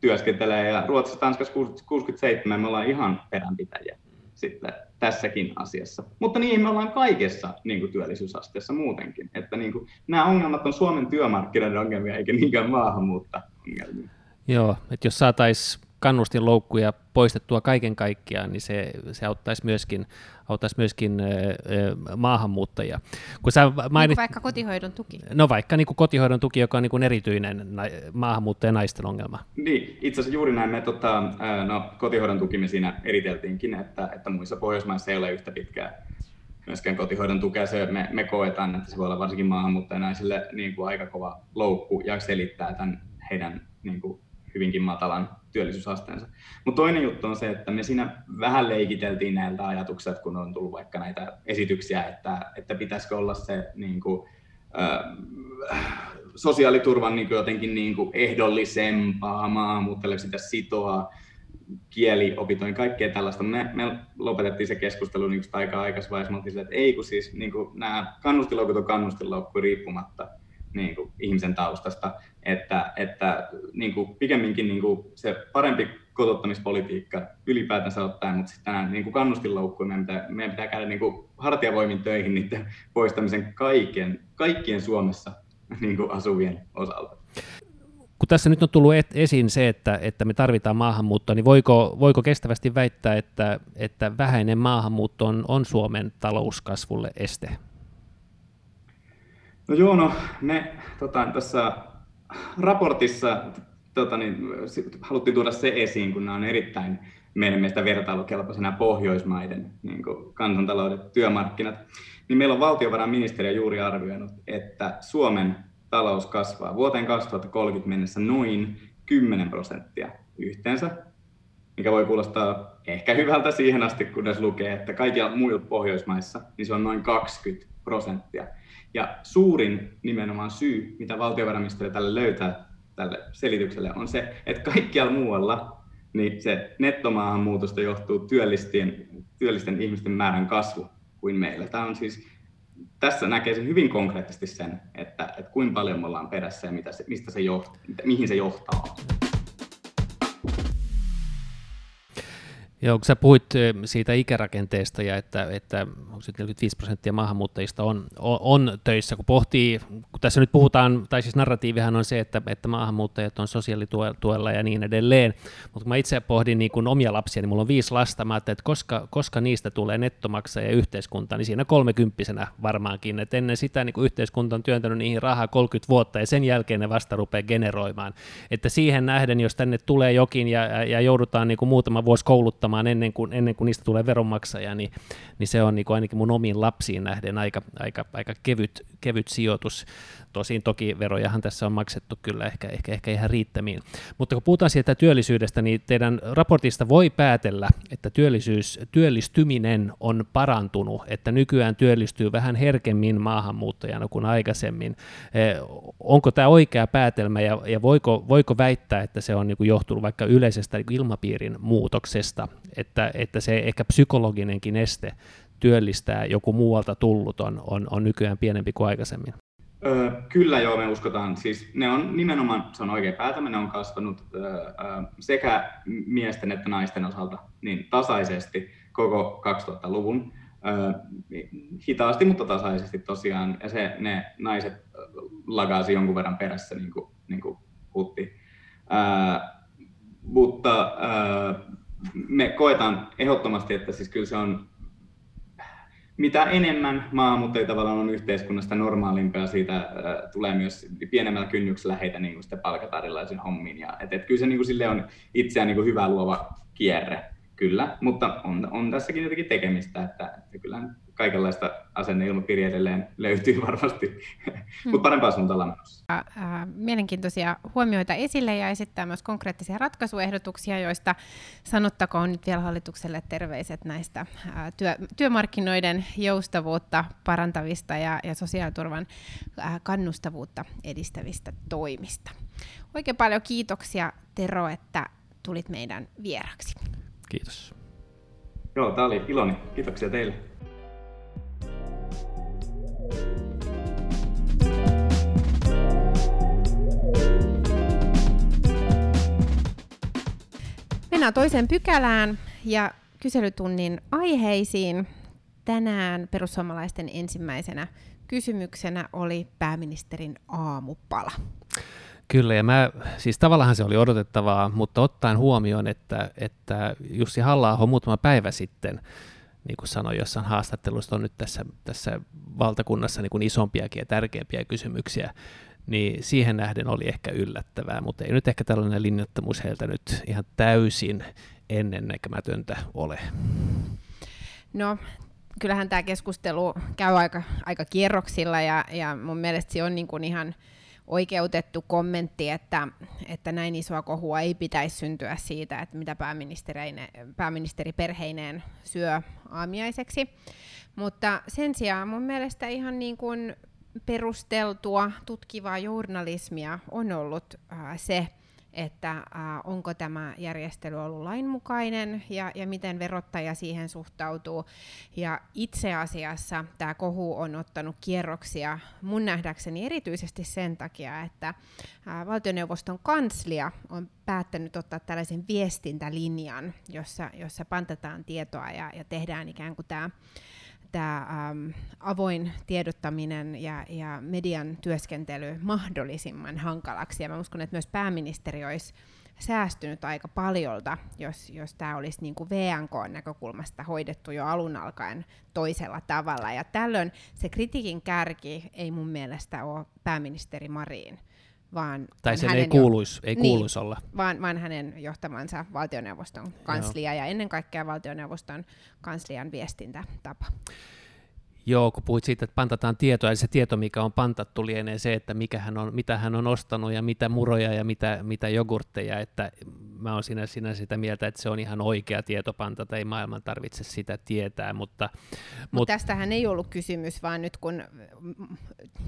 työskentelee ja Ruotsissa Tanskassa 67 me ollaan ihan peränpitäjiä sitten tässäkin asiassa. Mutta niin me ollaan kaikessa niin kuin työllisyysasteessa muutenkin. Että niin kuin, nämä ongelmat on Suomen työmarkkinoiden ongelmia eikä niinkään maahanmuutta ongelmia. Joo, että jos saataisiin kannustinloukkuja poistettua kaiken kaikkiaan, niin se, se auttaisi myöskin, auttaisi myöskin äh, maahanmuuttajia. Kun sä mainit, niin vaikka kotihoidon tuki. No vaikka niin kuin kotihoidon tuki, joka on niin kuin erityinen na, maahanmuuttajan naisten ongelma. Niin, itse asiassa juuri näin me tota, no, kotihoidon tuki me siinä eriteltiinkin, että, että muissa Pohjoismaissa ei ole yhtä pitkää myöskään kotihoidon tukea. Se, me, me koetaan, että se voi olla varsinkin maahanmuuttajanaisille niin kuin aika kova loukku ja selittää tämän heidän niin kuin, hyvinkin matalan työllisyysasteensa. Mutta toinen juttu on se, että me siinä vähän leikiteltiin näiltä ajatukset, kun on tullut vaikka näitä esityksiä, että, että pitäisikö olla se niin kuin, äh, sosiaaliturvan niin kuin jotenkin niin kuin ehdollisempaa, maahanmuuttajille sitä sitoa, kieliopintoihin, kaikkea tällaista. Me, me lopetettiin se keskustelu niin aika aikaisessa vaiheessa, me että ei kun siis niin kuin nämä kannustiloukut on kannustiloukku riippumatta niin kuin ihmisen taustasta, että, että niin kuin pikemminkin niin kuin se parempi kotouttamispolitiikka ylipäätänsä ottaen, mutta sitten nämä niin kannustinloukkuja meidän pitää, meidän pitää käydä niin kuin hartiavoimin töihin niiden poistamisen kaiken, kaikkien Suomessa niin kuin asuvien osalta. Kun tässä nyt on tullut et, esiin se, että, että me tarvitaan maahanmuuttoa, niin voiko, voiko kestävästi väittää, että, että vähäinen maahanmuutto on, on Suomen talouskasvulle este? No joo, no me tota, tässä raportissa tota, niin, haluttiin tuoda se esiin, kun nämä on erittäin meidän mielestä vertailukelpoisena Pohjoismaiden niin kansantalouden työmarkkinat, niin meillä on valtiovarainministeriö juuri arvioinut, että Suomen talous kasvaa vuoteen 2030 mennessä noin 10 prosenttia yhteensä, mikä voi kuulostaa ehkä hyvältä siihen asti, kunnes lukee, että kaikilla muilla Pohjoismaissa niin se on noin 20 prosenttia. Ja suurin nimenomaan syy, mitä valtiovarainministeriö tälle löytää tälle selitykselle, on se, että kaikkialla muualla niin se nettomaahanmuutosta johtuu työllisten, työllisten ihmisten määrän kasvu kuin meillä. Tämä on siis, tässä näkee se hyvin konkreettisesti sen, että, että kuinka paljon me ollaan perässä ja mitä se, mistä se johtaa, mihin se johtaa. Joo, kun sä puhuit siitä ikärakenteesta ja että, että onko 45 prosenttia maahanmuuttajista on, on, on töissä, kun pohtii, kun tässä nyt puhutaan, tai siis narratiivihan on se, että, että maahanmuuttajat on sosiaalituella ja niin edelleen, mutta kun mä itse pohdin niin kun omia lapsia, niin mulla on viisi lasta, mä että koska, koska niistä tulee nettomaksaja yhteiskunta, niin siinä kolmekymppisenä varmaankin, että ennen sitä niin yhteiskunta on työntänyt niihin rahaa 30 vuotta ja sen jälkeen ne vasta rupeaa generoimaan, että siihen nähden, jos tänne tulee jokin ja, ja, ja joudutaan niin muutama vuosi kouluttamaan, ottamaan ennen kuin, ennen kuin niistä tulee veronmaksaja, niin, niin se on niin kuin ainakin mun omiin lapsiin nähden aika, aika, aika kevyt, kevyt sijoitus. Tosin toki verojahan tässä on maksettu kyllä ehkä, ehkä, ehkä ihan riittämiin. Mutta kun puhutaan siitä työllisyydestä, niin teidän raportista voi päätellä, että työllisyys, työllistyminen on parantunut, että nykyään työllistyy vähän herkemmin maahanmuuttajana kuin aikaisemmin. Eh, onko tämä oikea päätelmä ja, ja voiko, voiko väittää, että se on niin kuin johtunut vaikka yleisestä niin ilmapiirin muutoksesta, että, että se ehkä psykologinenkin este työllistää joku muualta tullut on, on, on nykyään pienempi kuin aikaisemmin? Öö, kyllä joo, me uskotaan. Siis ne on nimenomaan, se on oikein päätämä, ne on kasvanut öö, sekä miesten että naisten osalta niin tasaisesti koko 2000-luvun. Öö, hitaasti, mutta tasaisesti tosiaan. Ja se, ne naiset lagasi jonkun verran perässä, niin kuin, niin kuin puhuttiin. Öö, mutta öö, me koetaan ehdottomasti, että siis kyllä se on mitä enemmän maahanmuuttajia tavallaan on yhteiskunnasta normaalimpia, siitä äh, tulee myös pienemmällä kynnyksellä heitä niin palkataan erilaisiin hommiin. Ja, et, et kyllä se niin kuin sille on itseään niin hyvä luova kierre, kyllä, mutta on, on tässäkin jotenkin tekemistä, että, että kyllä kaikenlaista asenneilmapiiriä edelleen löytyy varmasti, hmm. mutta parempaa suuntaan ollaan Mielenkiintoisia huomioita esille ja esittää myös konkreettisia ratkaisuehdotuksia, joista sanottakoon nyt vielä hallitukselle terveiset näistä työ, työmarkkinoiden joustavuutta parantavista ja, ja sosiaaliturvan kannustavuutta edistävistä toimista. Oikein paljon kiitoksia Tero, että tulit meidän vieraksi. Kiitos. Joo, tämä oli iloni. Kiitoksia teille. Mennään toiseen pykälään ja kyselytunnin aiheisiin. Tänään perussuomalaisten ensimmäisenä kysymyksenä oli pääministerin aamupala. Kyllä, ja mä, siis tavallaan se oli odotettavaa, mutta ottaen huomioon, että, että Jussi halla muutama päivä sitten niin kuin sanoin jossain haastattelussa, on nyt tässä, tässä valtakunnassa niin kuin isompiakin ja tärkeämpiä kysymyksiä, niin siihen nähden oli ehkä yllättävää, mutta ei nyt ehkä tällainen linjattomuus heiltä nyt ihan täysin ennennäkemätöntä ole. No, kyllähän tämä keskustelu käy aika, aika kierroksilla ja, ja mun mielestä se on niin kuin ihan oikeutettu kommentti, että, että näin isoa kohua ei pitäisi syntyä siitä, että mitä pääministeri perheineen syö aamiaiseksi. Mutta sen sijaan mun mielestä ihan niin kuin perusteltua tutkivaa journalismia on ollut äh, se, että äh, onko tämä järjestely ollut lainmukainen ja, ja miten verottaja siihen suhtautuu. Ja itse asiassa tämä kohu on ottanut kierroksia mun nähdäkseni erityisesti sen takia, että äh, valtioneuvoston kanslia on päättänyt ottaa tällaisen viestintälinjan, jossa, jossa pantetaan tietoa ja, ja tehdään ikään kuin tämä tämä ähm, avoin tiedottaminen ja, ja median työskentely mahdollisimman hankalaksi. Ja mä uskon, että myös pääministeri olisi säästynyt aika paljolta, jos, jos tämä olisi niin kuin VNK-näkökulmasta hoidettu jo alun alkaen toisella tavalla. Ja tällöin se kritiikin kärki ei mun mielestä ole pääministeri Marin, vaan tai sen ei kuuluisi, ei kuuluisi niin, olla. Vaan, vaan hänen johtamansa valtioneuvoston kanslia Joo. ja ennen kaikkea valtioneuvoston kanslian viestintätapa. Joo, kun puhuit siitä, että pantataan tietoa, ja se tieto, mikä on pantattu, lienee se, että mikä hän on, mitä hän on ostanut ja mitä muroja ja mitä, mitä jogurtteja, että mä oon sinä, sinä sitä mieltä, että se on ihan oikea tieto pantata, ei maailman tarvitse sitä tietää, mutta... Mut, mut tästähän ei ollut kysymys, vaan nyt kun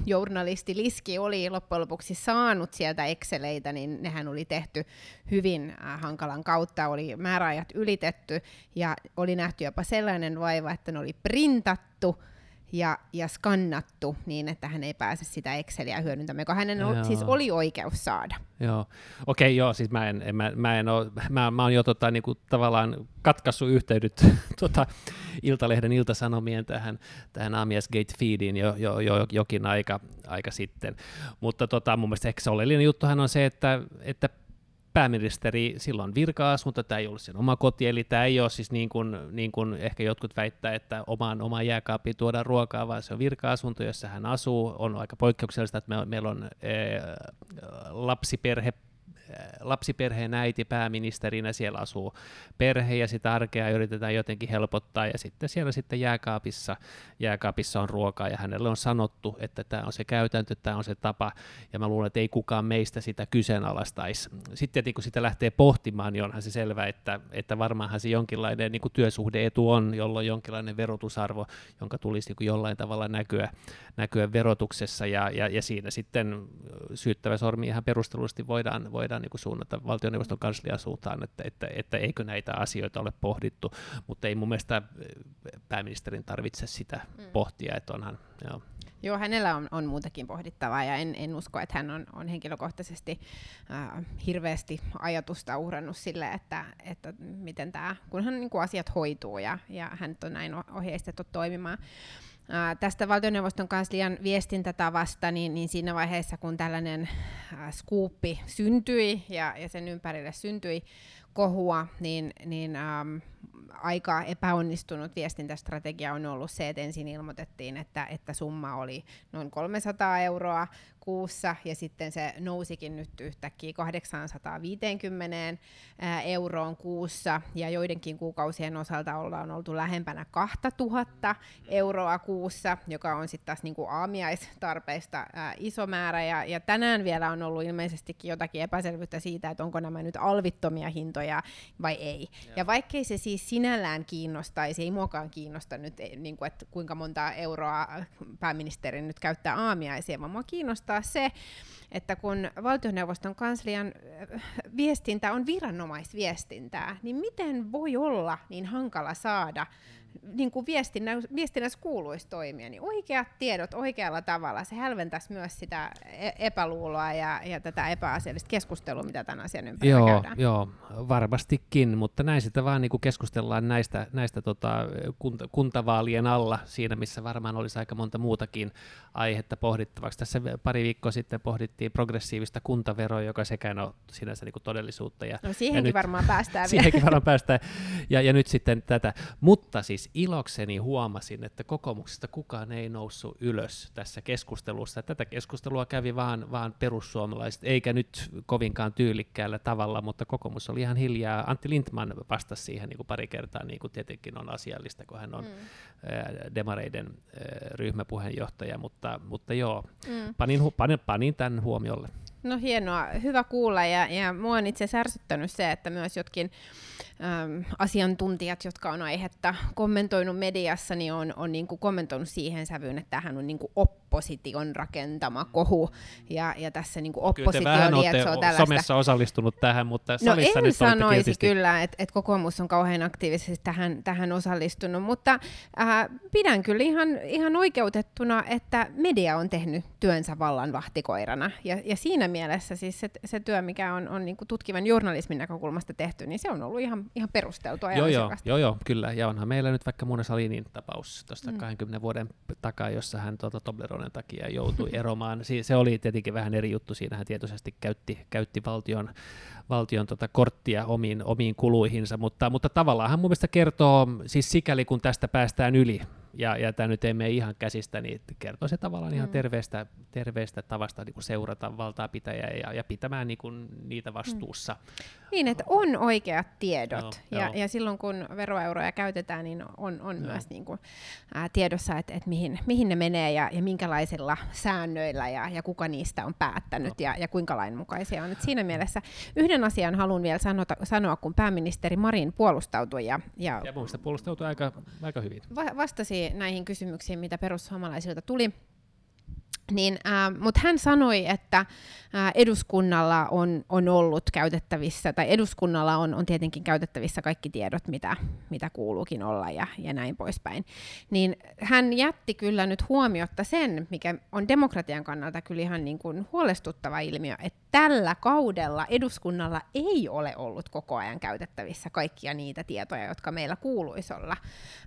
journalisti Liski oli loppujen lopuksi saanut sieltä Exceleitä, niin nehän oli tehty hyvin äh, hankalan kautta, oli määräajat ylitetty ja oli nähty jopa sellainen vaiva, että ne oli printattu, ja, ja skannattu niin, että hän ei pääse sitä Exceliä hyödyntämään, joka hänen Joo. siis oli oikeus saada. Joo, okei, joo, siis mä en, en, mä, mä en oo, mä, mä oon jo tota, niinku, tavallaan katkaissut yhteydet tota, Iltalehden iltasanomien tähän, tähän Amiasgate feediin jo, jo, jo, jokin aika, aika sitten, mutta tota, mun mielestä ehkä se oleellinen juttuhan on se, että, että pääministeri silloin virka-asunto, tämä ei ollut sen oma koti, eli tämä ei ole siis niin kuin, niin kuin ehkä jotkut väittää, että omaan, omaan jääkaappiin tuodaan ruokaa, vaan se on virka-asunto, jossa hän asuu. On aika poikkeuksellista, että me, meillä on ee, lapsiperhe lapsiperheen äiti pääministerinä, siellä asuu perhe ja sitä arkea yritetään jotenkin helpottaa ja sitten siellä sitten jääkaapissa, jääkaapissa on ruokaa ja hänelle on sanottu, että tämä on se käytäntö, tämä on se tapa ja mä luulen, että ei kukaan meistä sitä kyseenalaistaisi. Sitten kun sitä lähtee pohtimaan, niin onhan se selvä, että, että varmaanhan se jonkinlainen niin työsuhdeetu on, jolloin jonkinlainen verotusarvo, jonka tulisi niin jollain tavalla näkyä, näkyä verotuksessa ja, ja, ja siinä sitten syyttävä sormi ihan perustellusti voidaan, voidaan niin kuin suunnata valtioneuvoston kanslian suuntaan, että, että, että eikö näitä asioita ole pohdittu, mutta ei mun mielestä pääministerin tarvitse sitä mm. pohtia, että onhan, joo. Joo, hänellä on, on muutakin pohdittavaa ja en, en usko, että hän on, on henkilökohtaisesti äh, hirveästi ajatusta uhrannut sille, että, että miten tämä, kunhan niin kuin asiat hoituu ja, ja hän on näin ohjeistettu toimimaan. Tästä valtioneuvoston kanslian viestintätavasta, niin, niin siinä vaiheessa, kun tällainen äh, skuuppi syntyi ja, ja sen ympärille syntyi kohua, niin, niin ähm, aika epäonnistunut viestintästrategia on ollut se, että ensin ilmoitettiin, että, että summa oli noin 300 euroa kuussa ja sitten se nousikin nyt yhtäkkiä 850 euroon kuussa. Ja joidenkin kuukausien osalta ollaan oltu lähempänä 2000 euroa kuussa, joka on sitten taas niinku aamiaistarpeista ää, iso määrä. Ja, ja tänään vielä on ollut ilmeisestikin jotakin epäselvyyttä siitä, että onko nämä nyt alvittomia hintoja vai ei. Ja, ja vaikkei se siis sinällään kiinnostaisi, ei muakaan kiinnosta nyt, niin kuin, että kuinka monta euroa pääministeri nyt käyttää aamiaisia, vaan mua kiinnostaa se, että kun valtioneuvoston kanslian viestintä on viranomaisviestintää, niin miten voi olla niin hankala saada niin kuin viestinnä, viestinnässä kuuluisi toimia, niin oikeat tiedot oikealla tavalla, se hälventäisi myös sitä e-, epäluuloa ja, ja tätä epäasiallista keskustelua, mitä tämän asian ympärillä joo, käydään. Joo, varmastikin, mutta näin sitä vaan niin kuin keskustellaan näistä, näistä tota, kunta, kuntavaalien alla, siinä missä varmaan olisi aika monta muutakin aihetta pohdittavaksi. Tässä pari viikkoa sitten pohdittiin progressiivista kuntaveroa, joka sekään on sinänsä niin kuin todellisuutta. Ja, no siihenkin ja nyt, varmaan päästään Siihenkin varmaan päästään, ja, ja nyt sitten tätä. Mutta siis siis ilokseni huomasin, että kokoomuksesta kukaan ei noussut ylös tässä keskustelussa. Tätä keskustelua kävi vaan, vaan perussuomalaiset, eikä nyt kovinkaan tyylikkäällä tavalla, mutta kokoomus oli ihan hiljaa. Antti Lindman vastasi siihen niin kuin pari kertaa, niin kuin tietenkin on asiallista, kun hän on mm. demareiden ryhmäpuheenjohtaja, mutta, mutta joo, mm. panin, panin, panin tämän huomiolle. No hienoa, hyvä kuulla. Ja, ja mua on itse ärsyttänyt se, että myös jotkin äm, asiantuntijat, jotka on aihetta kommentoinut mediassa, niin on, on niin kuin kommentoinut siihen sävyyn, että tämähän on niin kuin opposition rakentama kohu. Ja, ja tässä niin kuin oppositio lietsoo tällaista. somessa osallistunut tähän, mutta no salissa en nyt sanoisi tietysti... kyllä, että, että kokoomus on kauhean aktiivisesti tähän, tähän osallistunut, mutta äh, pidän kyllä ihan, ihan oikeutettuna, että media on tehnyt työnsä vallan vahtikoirana ja, ja siinä mielessä siis se, se työ, mikä on, on niin kuin tutkivan journalismin näkökulmasta tehty, niin se on ollut ihan, ihan perusteltua joo, joo, joo, joo, kyllä. Ja onhan meillä nyt vaikka Muna Salinin tapaus tuosta mm. 20 vuoden takaa, jossa hän tuota Tobleronen takia joutui eromaan. Si- se oli tietenkin vähän eri juttu. Siinä hän tietoisesti käytti, käytti valtion, valtion tota korttia omiin, omiin kuluihinsa, mutta, mutta tavallaan hän mun mielestä kertoo, siis sikäli kun tästä päästään yli, ja, ja tämä nyt ei mene ihan käsistä, niin kertoo se tavallaan mm. ihan terveestä, terveestä tavasta niin kuin seurata valtaa pitäjää ja, ja pitämään niin kuin niitä vastuussa. Mm. Niin, että on oikeat tiedot, no, ja, joo. ja silloin kun veroeuroja käytetään, niin on, on no. myös niin kuin, ää, tiedossa, että, että mihin, mihin ne menee ja, ja minkälaisilla säännöillä ja, ja kuka niistä on päättänyt no. ja, ja kuinka lainmukaisia on. Et siinä mielessä yhden asian haluan vielä sanota, sanoa, kun pääministeri Marin puolustautui. Ja, ja, ja mun puolustautui aika, aika hyvin. Va- vastasi näihin kysymyksiin, mitä perussuomalaisilta tuli. Niin, äh, Mutta hän sanoi, että äh, eduskunnalla on, on ollut käytettävissä, tai eduskunnalla on, on tietenkin käytettävissä kaikki tiedot, mitä, mitä kuuluukin olla ja, ja näin poispäin. Niin hän jätti kyllä nyt huomiotta sen, mikä on demokratian kannalta kyllä ihan niin kuin huolestuttava ilmiö, että tällä kaudella eduskunnalla ei ole ollut koko ajan käytettävissä kaikkia niitä tietoja, jotka meillä kuuluisi olla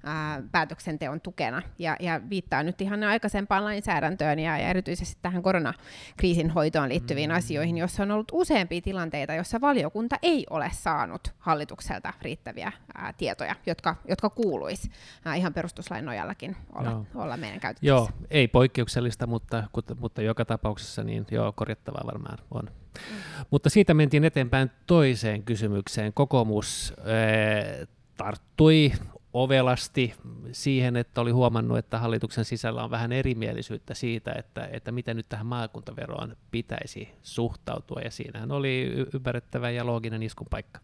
ää, päätöksenteon tukena. Ja, ja viittaa nyt ihan aikaisempaan lainsäädäntöön ja, ja erityisesti tähän koronakriisin hoitoon liittyviin mm. asioihin, jossa on ollut useampia tilanteita, jossa valiokunta ei ole saanut hallitukselta riittäviä ää, tietoja, jotka, jotka kuuluisi ää, ihan perustuslain nojallakin olla, olla meidän käytettävissä. Joo, ei poikkeuksellista, mutta, mutta joka tapauksessa niin joo, korjattavaa varmaan on. Mm. Mutta siitä mentiin eteenpäin toiseen kysymykseen. Kokoomus äh, tarttui ovelasti siihen, että oli huomannut, että hallituksen sisällä on vähän erimielisyyttä siitä, että, että miten nyt tähän maakuntaveroon pitäisi suhtautua, ja siinähän oli ymmärrettävä ja looginen iskun paikka.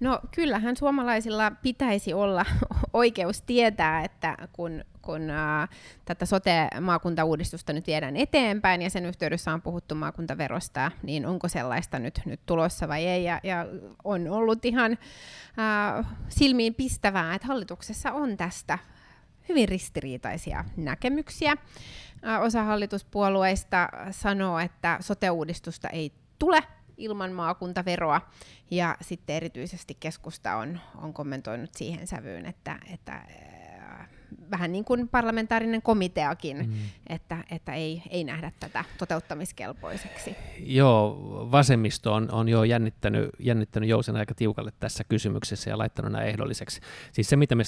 No kyllähän suomalaisilla pitäisi olla oikeus tietää, että kun, kun ää, tätä sote-maakuntauudistusta nyt viedään eteenpäin ja sen yhteydessä on puhuttu maakuntaverosta, niin onko sellaista nyt, nyt tulossa vai ei. Ja, ja on ollut ihan ää, silmiin pistävää, että hallituksessa on tästä hyvin ristiriitaisia näkemyksiä. Ää, osa hallituspuolueista sanoo, että sote-uudistusta ei tule ilman maakuntaveroa. Ja sitten erityisesti keskusta on, on kommentoinut siihen sävyyn, että, että vähän niin kuin parlamentaarinen komiteakin, mm. että, että ei, ei nähdä tätä toteuttamiskelpoiseksi. Joo, vasemmisto on, on jo jännittänyt, jännittänyt Jousen aika tiukalle tässä kysymyksessä ja laittanut nämä ehdolliseksi. Siis se, mitä me,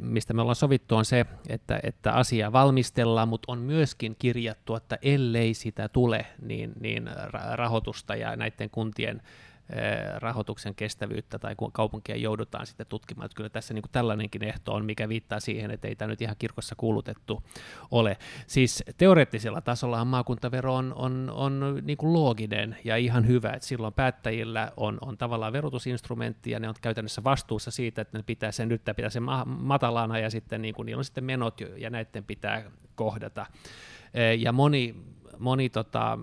mistä me ollaan sovittu, on se, että, että asia valmistellaan, mutta on myöskin kirjattu, että ellei sitä tule, niin, niin rahoitusta ja näiden kuntien rahoituksen kestävyyttä tai kun kaupunkia joudutaan sitten tutkimaan. Että kyllä tässä niin kuin tällainenkin ehto on, mikä viittaa siihen, että ei tämä nyt ihan kirkossa kuulutettu ole. Siis teoreettisella tasolla maakuntavero on, on, on niin kuin looginen ja ihan hyvä, että silloin päättäjillä on, on tavallaan verotusinstrumentti ja ne on käytännössä vastuussa siitä, että ne pitää sen nyt pitää sen matalana ja sitten niin kuin, niillä on sitten menot ja näiden pitää kohdata. Eh, ja moni moni tota,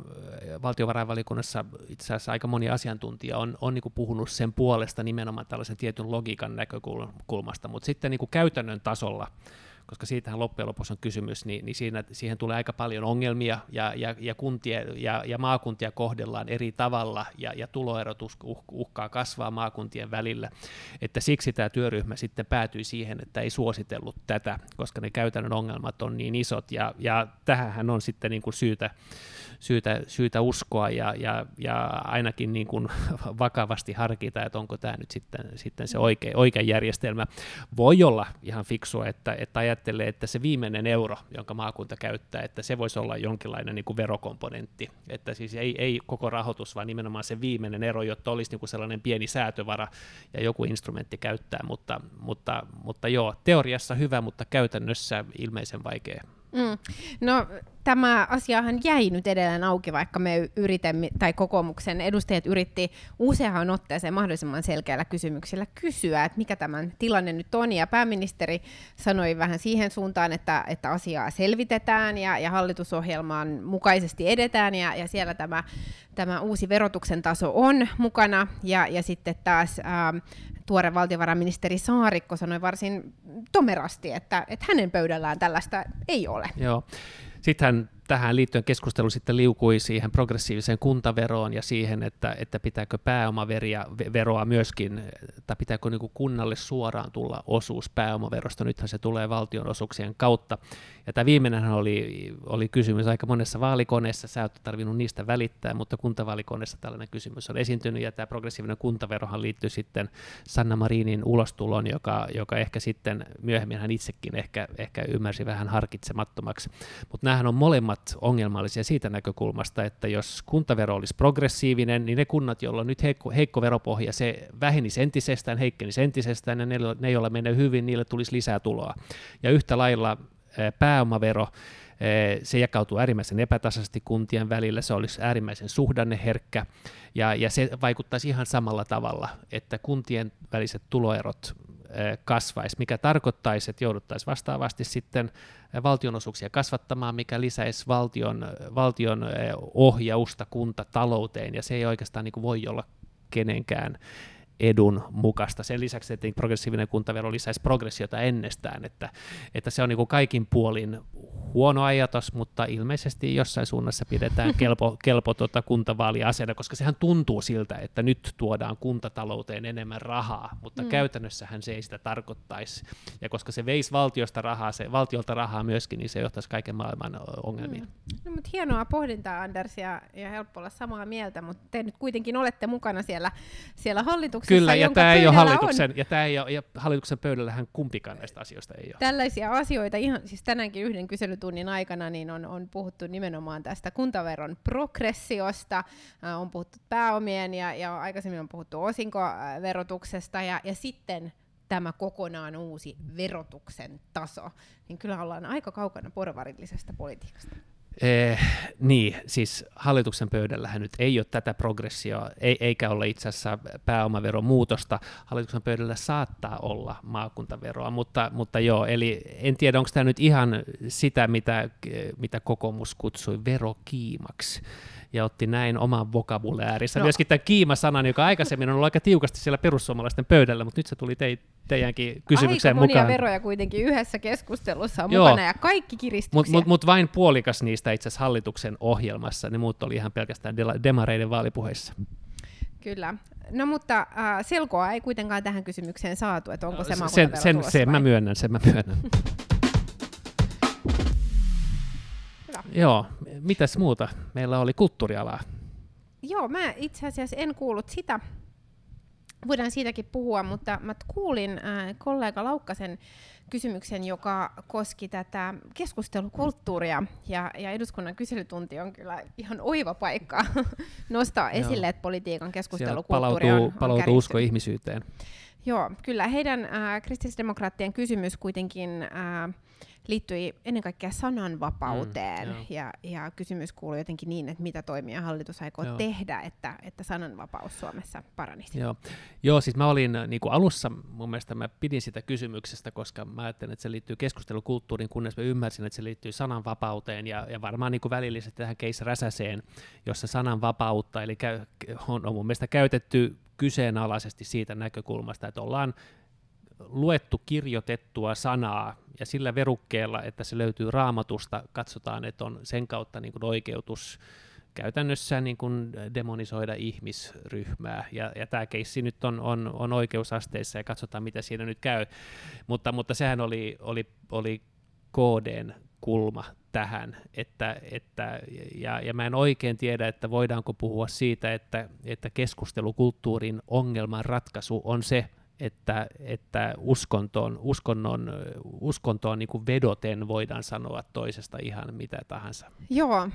valtiovarainvalikunnassa, itse asiassa aika moni asiantuntija on, on niin puhunut sen puolesta nimenomaan tällaisen tietyn logiikan näkökulmasta, mutta sitten niin käytännön tasolla koska siitähän loppujen lopuksi on kysymys, niin, niin siinä, siihen tulee aika paljon ongelmia ja, ja, ja, kuntia, ja, ja maakuntia kohdellaan eri tavalla ja, ja tuloerot uh, uhkaa kasvaa maakuntien välillä. Että siksi tämä työryhmä sitten päätyi siihen, että ei suositellut tätä, koska ne käytännön ongelmat on niin isot ja, ja tähän on sitten niin kuin syytä, syytä, syytä uskoa ja, ja, ja ainakin niin kuin vakavasti harkita, että onko tämä nyt sitten, sitten se oikea, oikea järjestelmä. Voi olla ihan fiksua, että, että ajattelee, että se viimeinen euro, jonka maakunta käyttää, että se voisi olla jonkinlainen niin kuin verokomponentti, että siis ei, ei koko rahoitus, vaan nimenomaan se viimeinen ero, jotta olisi niin kuin sellainen pieni säätövara ja joku instrumentti käyttää, mutta, mutta, mutta joo, teoriassa hyvä, mutta käytännössä ilmeisen vaikea. Mm. No tämä asiahan jäi nyt edelleen auki, vaikka me yritimme, tai kokoomuksen edustajat yritti useaan otteeseen mahdollisimman selkeällä kysymyksellä kysyä, että mikä tämän tilanne nyt on, ja pääministeri sanoi vähän siihen suuntaan, että, että asiaa selvitetään ja, ja hallitusohjelmaan mukaisesti edetään, ja, ja siellä tämä, tämä uusi verotuksen taso on mukana, ja, ja sitten taas ää, tuore valtiovarainministeri Saarikko sanoi varsin tomerasti, että, että hänen pöydällään tällaista ei ole. Joo. Sitten hän tähän liittyen keskustelu sitten liukui siihen progressiiviseen kuntaveroon ja siihen, että, että pitääkö pääomaveroa myöskin, tai pitääkö niin kuin kunnalle suoraan tulla osuus pääomaverosta, nythän se tulee valtionosuuksien kautta. Ja tämä viimeinen oli, oli kysymys aika monessa vaalikoneessa, sä et tarvinnut niistä välittää, mutta kuntavaalikoneessa tällainen kysymys on esiintynyt, ja tämä progressiivinen kuntaverohan liittyy sitten Sanna Marinin ulostulon, joka, joka ehkä sitten myöhemmin hän itsekin ehkä, ehkä ymmärsi vähän harkitsemattomaksi. Mutta nämähän on molemmat ovat ongelmallisia siitä näkökulmasta, että jos kuntavero olisi progressiivinen, niin ne kunnat, joilla on nyt heikko, heikko veropohja, se vähenisi entisestään, heikkenisi entisestään, ja ne, ne joilla menee hyvin, niille tulisi lisää tuloa. Ja yhtä lailla pääomavero, Se jakautuu äärimmäisen epätasaisesti kuntien välillä, se olisi äärimmäisen suhdanneherkkä, ja, ja se vaikuttaisi ihan samalla tavalla, että kuntien väliset tuloerot kasvaisi, mikä tarkoittaisi, että jouduttaisiin vastaavasti sitten valtionosuuksia kasvattamaan, mikä lisäisi valtion, valtion ohjausta kuntatalouteen, ja se ei oikeastaan niin kuin voi olla kenenkään edun mukaista. Sen lisäksi, että progressiivinen kuntavero lisäisi progressiota ennestään, että, että se on niin kaikin puolin huono ajatus, mutta ilmeisesti jossain suunnassa pidetään kelpo, kelpo tuota kuntavaaliasena, koska sehän tuntuu siltä, että nyt tuodaan kuntatalouteen enemmän rahaa, mutta mm. käytännössähän se ei sitä tarkoittaisi. Ja koska se veisi valtiosta rahaa, se, valtiolta rahaa myöskin, niin se johtaisi kaiken maailman ongelmiin. Mm. No, mutta hienoa pohdintaa, Anders, ja, ja helppo olla samaa mieltä, mutta te nyt kuitenkin olette mukana siellä, siellä hallituksessa, Kyllä, ja tämä ei ole hallituksen, on. ja tämä ei ole, ja hallituksen pöydällähän kumpikaan näistä asioista ei ole. Tällaisia asioita, ihan siis tänäänkin yhden kysely kyselytunnin aikana niin on, on puhuttu nimenomaan tästä kuntaveron progressiosta, äh, on puhuttu pääomien ja, ja aikaisemmin on puhuttu osinkoverotuksesta ja, ja sitten tämä kokonaan uusi verotuksen taso, niin kyllä ollaan aika kaukana porvarillisesta politiikasta. Eh, niin, siis hallituksen pöydällähän nyt ei ole tätä progressioa, ei, eikä ole itse asiassa pääomaveron muutosta. Hallituksen pöydällä saattaa olla maakuntaveroa, mutta, mutta joo, eli en tiedä, onko tämä nyt ihan sitä, mitä, mitä kokoomus kutsui verokiimaksi ja otti näin oman vokabuläärissä. No. Myöskin tämän kiima-sanan, joka aikaisemmin on ollut aika tiukasti siellä perussuomalaisten pöydällä, mutta nyt se tuli te, teidänkin kysymykseen aika mukaan. monia veroja kuitenkin yhdessä keskustelussa on Joo. mukana ja kaikki kiristyksiä. Mutta mut, mut vain puolikas niistä itse asiassa hallituksen ohjelmassa, ne muut oli ihan pelkästään demareiden vaalipuheissa. Kyllä. No mutta äh, selkoa ei kuitenkaan tähän kysymykseen saatu, että onko se no, sen, sen, sen mä myönnän, sen mä myönnän. Joo, mitäs muuta? Meillä oli kulttuurialaa. Joo, mä itse asiassa en kuullut sitä. Voidaan siitäkin puhua, mutta mä kuulin äh, kollega Laukkasen kysymyksen, joka koski tätä keskustelukulttuuria. Ja, ja eduskunnan kyselytunti on kyllä ihan oiva paikka nostaa esille, Joo. että politiikan keskustelukulttuuri palautuu, on, on palautuu usko ihmisyyteen. Joo, kyllä heidän äh, kristillisdemokraattien kysymys kuitenkin äh, liittyi ennen kaikkea sananvapauteen. Mm, ja, ja kysymys kuului jotenkin niin, että mitä toimia hallitus aikoo joo. tehdä, että, että sananvapaus Suomessa paranisi. Joo, joo siis mä olin niin kuin alussa, mun mielestä mä pidin sitä kysymyksestä, koska mä ajattelin, että se liittyy keskustelukulttuuriin, kunnes mä ymmärsin, että se liittyy sananvapauteen ja, ja varmaan niin kuin välillisesti tähän Keis Räsäseen, jossa sananvapautta, eli käy, on, on mun mielestä käytetty kyseenalaisesti siitä näkökulmasta, että ollaan luettu kirjoitettua sanaa ja sillä verukkeella, että se löytyy raamatusta, katsotaan, että on sen kautta niin kuin oikeutus käytännössä niin kuin demonisoida ihmisryhmää. Ja, ja tämä keissi nyt on, on, on oikeusasteissa ja katsotaan, mitä siinä nyt käy. Mutta, mutta sehän oli, oli, oli KDn kulma tähän, että, että, ja, ja mä en oikein tiedä, että voidaanko puhua siitä, että, että keskustelukulttuurin ongelman ratkaisu on se, että, että uskontoon, uskonnon, uskontoon niin kuin vedoten voidaan sanoa toisesta ihan mitä tahansa. Joo,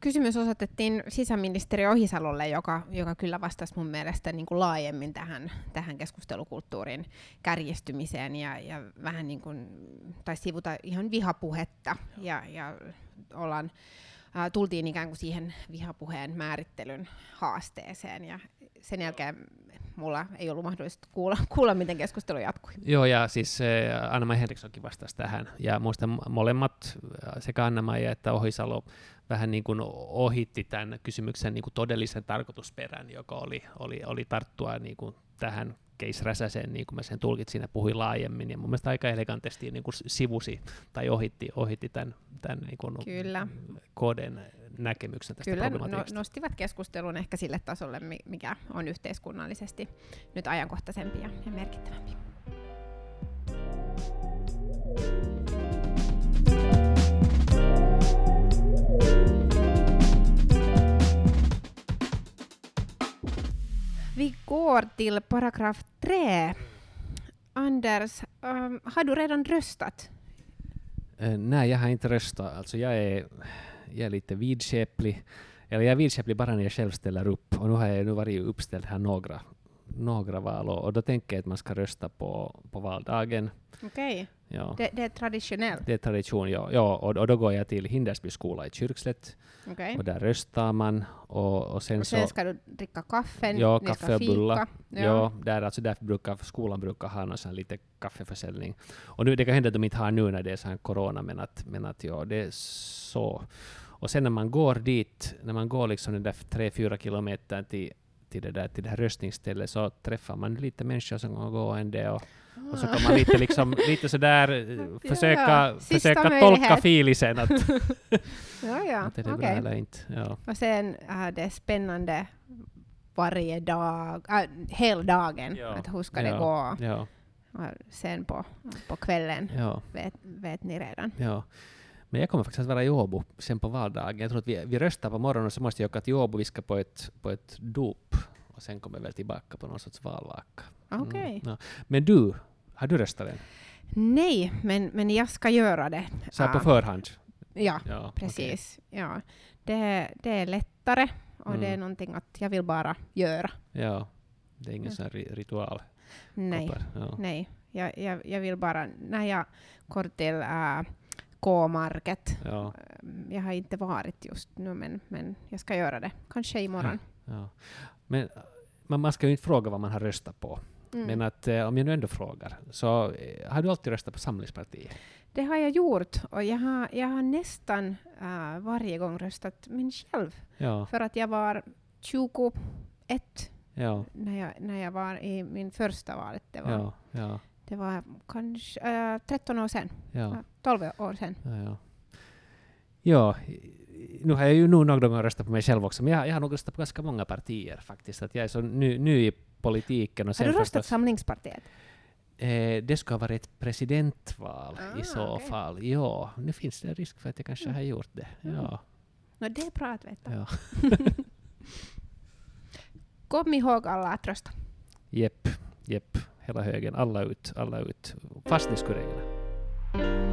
kysymys osoitettiin sisäministeri Ohisalolle, joka, joka kyllä vastasi mun mielestä niin kuin laajemmin tähän, tähän keskustelukulttuurin kärjistymiseen ja, ja vähän niin kuin, tai sivuta ihan vihapuhetta. Ja, ja ollaan tultiin ikään kuin siihen vihapuheen määrittelyn haasteeseen ja sen jälkeen mulla ei ollut mahdollista kuulla, kuulla miten keskustelu jatkui. Joo, ja siis äh, Anna-Maja Henrikssonkin vastasi tähän, ja muistan molemmat, sekä Anna-Maja että Ohisalo, vähän niin kuin ohitti tämän kysymyksen niin kuin todellisen tarkoitusperän, joka oli, oli, oli tarttua niin kuin tähän Case Räsäsen, niin kuin mä sen tulkitsin ja puhuin laajemmin, ja mun mielestä aika elegantisti niin kuin sivusi tai ohitti, ohitti tämän, tämän niin kuin Kyllä. koden näkemyksen tästä Kyllä, no, nostivat keskustelun ehkä sille tasolle, mikä on yhteiskunnallisesti nyt ajankohtaisempi ja, ja merkittävämpi. Vi går till paragraf 3. Anders, um, har du redan röstat? Uh, nej, jag har inte röstat. Alltså jag är, jag är lite vidskeplig. Eller jag är vidskeplig bara när jag själv ställer upp. Och nu har jag nu varit uppställd här några några val och, och då tänker jag att man ska rösta på, på valdagen. Okej, Ja. det, det är traditionellt. Det är tradition, ja. ja och, och då går jag till Hindersby skola i Kyrkslätt Okej. och där röstar man och, och sen Och sen så... ska du dricka kaffe, Ja, ni kaffe ska och fika. Ja, där, alltså därför brukar skolan brukar ha någon sån lite kaffeförsäljning. Och nu, det kan hända att de inte har nu när det är så här corona, men att, men att ja, det är så. Och sen när man går dit, när man går liksom den där tre, fyra kilometer till, till, det där, till det här röstningsstället så träffar man lite människor som går gående och, och så kan man lite, liksom, lite sådär försöka, ja. Försöka möjlighet. tolka filisen att, Ja, ja. att är det okej. bra eller inte. Ja. Och sen är det spännande varje dag, äh, hela dagen, Ja, att hur ska det gå. Och sen på, på kvällen vet, vet ni redan. Men jag kommer faktiskt att vara i Åbo sen på valdagen. Jag tror att vi, vi röstar på morgonen och så måste jag åka till Åbo. Vi ska på ett, på ett dop. Och sen kommer jag väl tillbaka på någon sorts valvaka. Mm, Okej. ja. Men du, har du röstat än? Nej, men, men jag ska göra det. Så här på Ah, förhand? Ja, Ja, precis. Ja. Det, det är lättare och det är Mm. någonting att jag vill bara göra. Ja, det är ingen Ja. sån ritual. Nej, Ja. nej. Jag, jag, jag vill bara, när jag går till äh, K-market, Ja, jag har inte varit just nu, men, men jag ska göra det. Kanske imorgon. ja. Men man, ska ju inte fråga vad man har röstat på. Mm. Men att eh, om jag nu ändå frågar, så eh, har du alltid röstat på Samlingspartiet? Det har jag gjort och jag har, jag har nästan äh, varje gång röstat min själv. Ja, För att jag var 21 ja, när jag, när jag var i min första valet. Det var, ja, det var kanske äh, 13 år sedan. ja. Ja, 12 år sedan. Ja, ja. ja, nu har jag ju nog några gånger röstat på mig själv också, men jag, jag har nog röstat på ganska många partier faktiskt. Att jag är så ny, ny i politiken. Och Har du röstat förstås, Samlingspartiet? eh, det ska ha varit ett presidentval Ah, i så okej. fall. Ja, nu finns det risk för att jag kanske Mm. har gjort det. Ja, No, det är bra att veta. ja. Kom ihåg alla att rösta. Jepp, jepp. Hela högen, alla ut, alla ut. Fast det skulle regna.